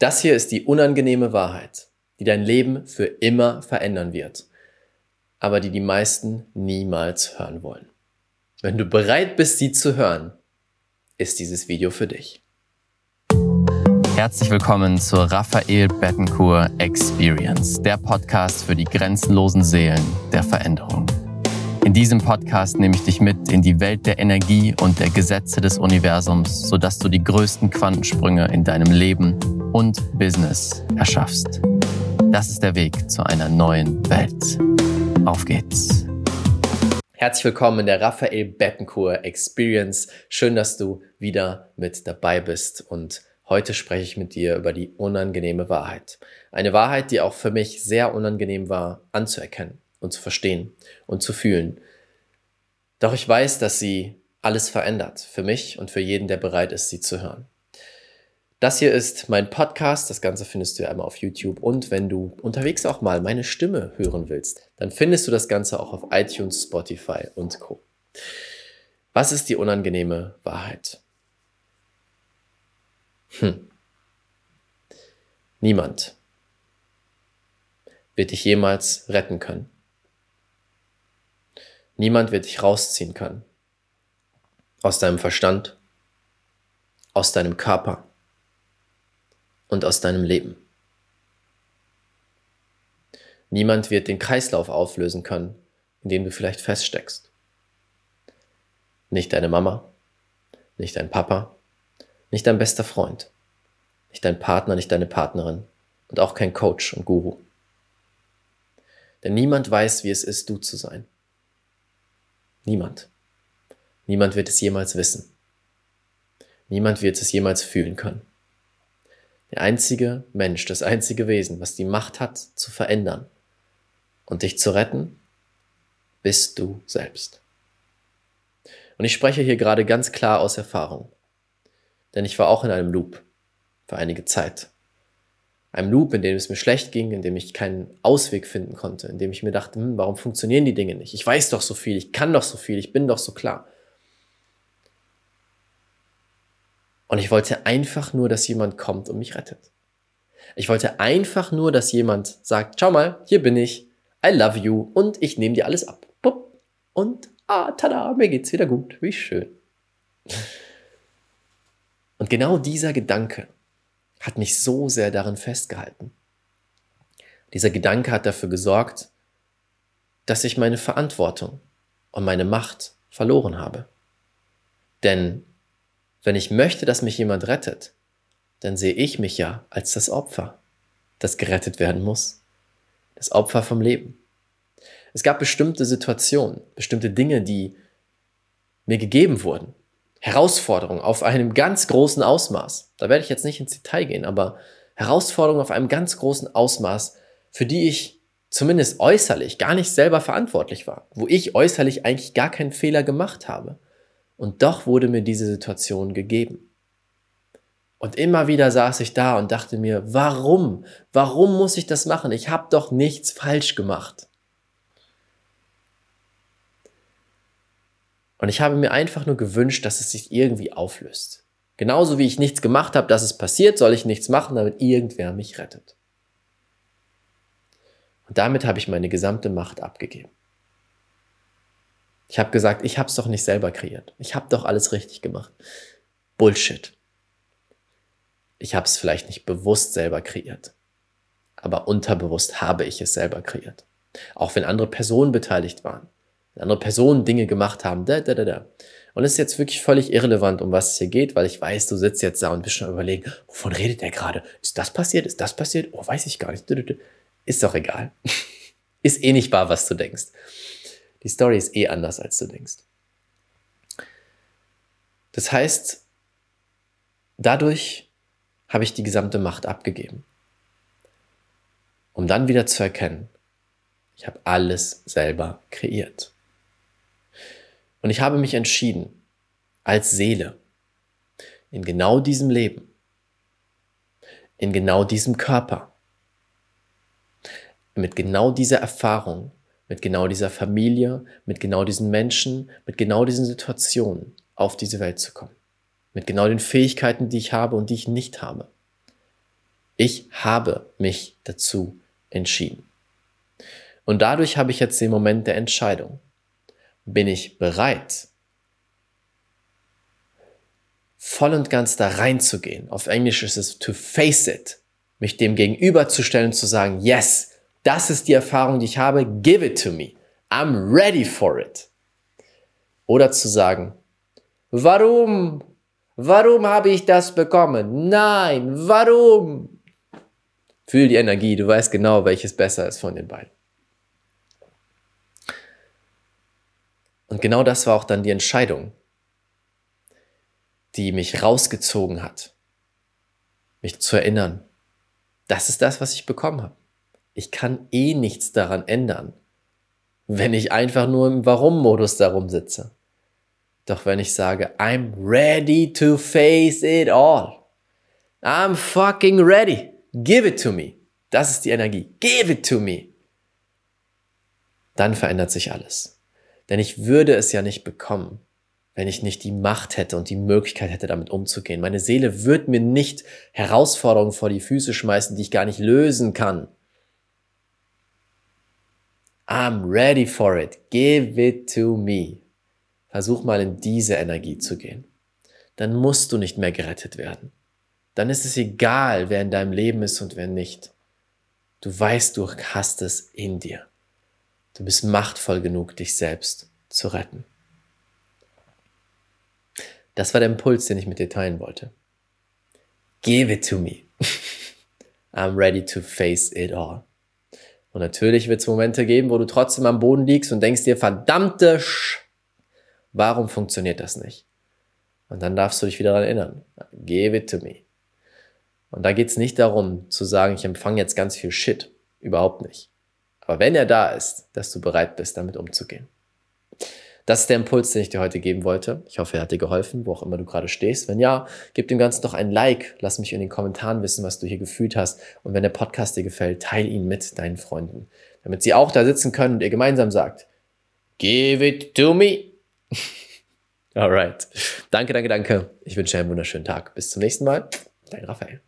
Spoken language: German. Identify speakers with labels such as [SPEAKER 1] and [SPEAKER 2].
[SPEAKER 1] Das hier ist die unangenehme Wahrheit, die dein Leben für immer verändern wird, aber die die meisten niemals hören wollen. Wenn du bereit bist, sie zu hören, ist dieses Video für dich.
[SPEAKER 2] Herzlich willkommen zur Raphael Bettencourt Experience, der Podcast für die grenzenlosen Seelen der Veränderung. In diesem Podcast nehme ich dich mit in die Welt der Energie und der Gesetze des Universums, sodass du die größten Quantensprünge in deinem Leben und Business erschaffst. Das ist der Weg zu einer neuen Welt. Auf geht's.
[SPEAKER 1] Herzlich willkommen in der Raphael Bettencourt Experience. Schön, dass du wieder mit dabei bist und heute spreche ich mit dir über die unangenehme Wahrheit. Eine Wahrheit, die auch für mich sehr unangenehm war anzuerkennen und zu verstehen und zu fühlen. Doch ich weiß, dass sie alles verändert, für mich und für jeden, der bereit ist, sie zu hören. Das hier ist mein Podcast. Das Ganze findest du ja einmal auf YouTube. Und wenn du unterwegs auch mal meine Stimme hören willst, dann findest du das Ganze auch auf iTunes, Spotify und Co. Was ist die unangenehme Wahrheit? Hm. Niemand wird dich jemals retten können. Niemand wird dich rausziehen können. Aus deinem Verstand, aus deinem Körper und aus deinem Leben. Niemand wird den Kreislauf auflösen können, in dem du vielleicht feststeckst. Nicht deine Mama, nicht dein Papa, nicht dein bester Freund, nicht dein Partner, nicht deine Partnerin und auch kein Coach und Guru. Denn niemand weiß, wie es ist, du zu sein. Niemand. Niemand wird es jemals wissen. Niemand wird es jemals fühlen können. Der einzige Mensch, das einzige Wesen, was die Macht hat, zu verändern und dich zu retten, bist du selbst. Und ich spreche hier gerade ganz klar aus Erfahrung. Denn ich war auch in einem Loop für einige Zeit. Einem Loop, in dem es mir schlecht ging, in dem ich keinen Ausweg finden konnte, in dem ich mir dachte, hm, warum funktionieren die Dinge nicht? Ich weiß doch so viel, ich kann doch so viel, ich bin doch so klar. Und ich wollte einfach nur, dass jemand kommt und mich rettet. Ich wollte einfach nur, dass jemand sagt, schau mal, hier bin ich, I love you und ich nehme dir alles ab. Und ah, tada, mir geht's wieder gut, wie schön. Und genau dieser Gedanke hat mich so sehr darin festgehalten. Dieser Gedanke hat dafür gesorgt, dass ich meine Verantwortung und meine Macht verloren habe. Denn wenn ich möchte, dass mich jemand rettet, dann sehe ich mich ja als das Opfer, das gerettet werden muss. Das Opfer vom Leben. Es gab bestimmte Situationen, bestimmte Dinge, die mir gegeben wurden. Herausforderungen auf einem ganz großen Ausmaß. Da werde ich jetzt nicht ins Detail gehen, aber Herausforderungen auf einem ganz großen Ausmaß, für die ich zumindest äußerlich gar nicht selber verantwortlich war, wo ich äußerlich eigentlich gar keinen Fehler gemacht habe. Und doch wurde mir diese Situation gegeben. Und immer wieder saß ich da und dachte mir, warum? Warum muss ich das machen? Ich habe doch nichts falsch gemacht. Und ich habe mir einfach nur gewünscht, dass es sich irgendwie auflöst. Genauso wie ich nichts gemacht habe, dass es passiert, soll ich nichts machen, damit irgendwer mich rettet. Und damit habe ich meine gesamte Macht abgegeben. Ich habe gesagt, ich habe es doch nicht selber kreiert. Ich habe doch alles richtig gemacht. Bullshit. Ich habe es vielleicht nicht bewusst selber kreiert, aber unterbewusst habe ich es selber kreiert. Auch wenn andere Personen beteiligt waren, wenn andere Personen Dinge gemacht haben, da, da, da, da. Und es ist jetzt wirklich völlig irrelevant, um was es hier geht, weil ich weiß, du sitzt jetzt da und bist schon überlegen, wovon redet der gerade? Ist das passiert? Ist das passiert? Oh, weiß ich gar nicht. Ist doch egal. ist eh nicht wahr, was du denkst. Die Story ist eh anders, als du denkst. Das heißt, dadurch habe ich die gesamte Macht abgegeben, um dann wieder zu erkennen, ich habe alles selber kreiert. Und ich habe mich entschieden, als Seele, in genau diesem Leben, in genau diesem Körper, mit genau dieser Erfahrung mit genau dieser Familie, mit genau diesen Menschen, mit genau diesen Situationen auf diese Welt zu kommen. Mit genau den Fähigkeiten, die ich habe und die ich nicht habe. Ich habe mich dazu entschieden. Und dadurch habe ich jetzt den Moment der Entscheidung. Bin ich bereit, voll und ganz da reinzugehen? Auf Englisch ist es to face it, mich dem gegenüberzustellen und zu sagen, yes, das ist die Erfahrung, die ich habe, give it to me. I'm ready for it. Oder zu sagen, warum? Warum habe ich das bekommen? Nein, warum? Fühl die Energie, du weißt genau, welches besser ist von den beiden. Und genau das war auch dann die Entscheidung, die mich rausgezogen hat, mich zu erinnern, das ist das, was ich bekommen habe. Ich kann eh nichts daran ändern, wenn ich einfach nur im Warum-Modus darum sitze. Doch wenn ich sage, I'm ready to face it all. I'm fucking ready. Give it to me. Das ist die Energie. Give it to me. Dann verändert sich alles. Denn ich würde es ja nicht bekommen, wenn ich nicht die Macht hätte und die Möglichkeit hätte, damit umzugehen. Meine Seele wird mir nicht Herausforderungen vor die Füße schmeißen, die ich gar nicht lösen kann. I'm ready for it. Give it to me. Versuch mal in diese Energie zu gehen. Dann musst du nicht mehr gerettet werden. Dann ist es egal, wer in deinem Leben ist und wer nicht. Du weißt, du hast es in dir. Du bist machtvoll genug, dich selbst zu retten. Das war der Impuls, den ich mit dir teilen wollte. Give it to me. I'm ready to face it all. Und natürlich wird es Momente geben, wo du trotzdem am Boden liegst und denkst dir, verdammte Sch, warum funktioniert das nicht? Und dann darfst du dich wieder daran erinnern. Give it to me. Und da geht es nicht darum zu sagen, ich empfange jetzt ganz viel Shit. Überhaupt nicht. Aber wenn er da ist, dass du bereit bist, damit umzugehen. Das ist der Impuls, den ich dir heute geben wollte. Ich hoffe, er hat dir geholfen, wo auch immer du gerade stehst. Wenn ja, gib dem Ganzen doch ein Like. Lass mich in den Kommentaren wissen, was du hier gefühlt hast. Und wenn der Podcast dir gefällt, teile ihn mit deinen Freunden, damit sie auch da sitzen können und ihr gemeinsam sagt, Give it to me. Alright. Danke, danke, danke. Ich wünsche dir einen wunderschönen Tag. Bis zum nächsten Mal. Dein Raphael.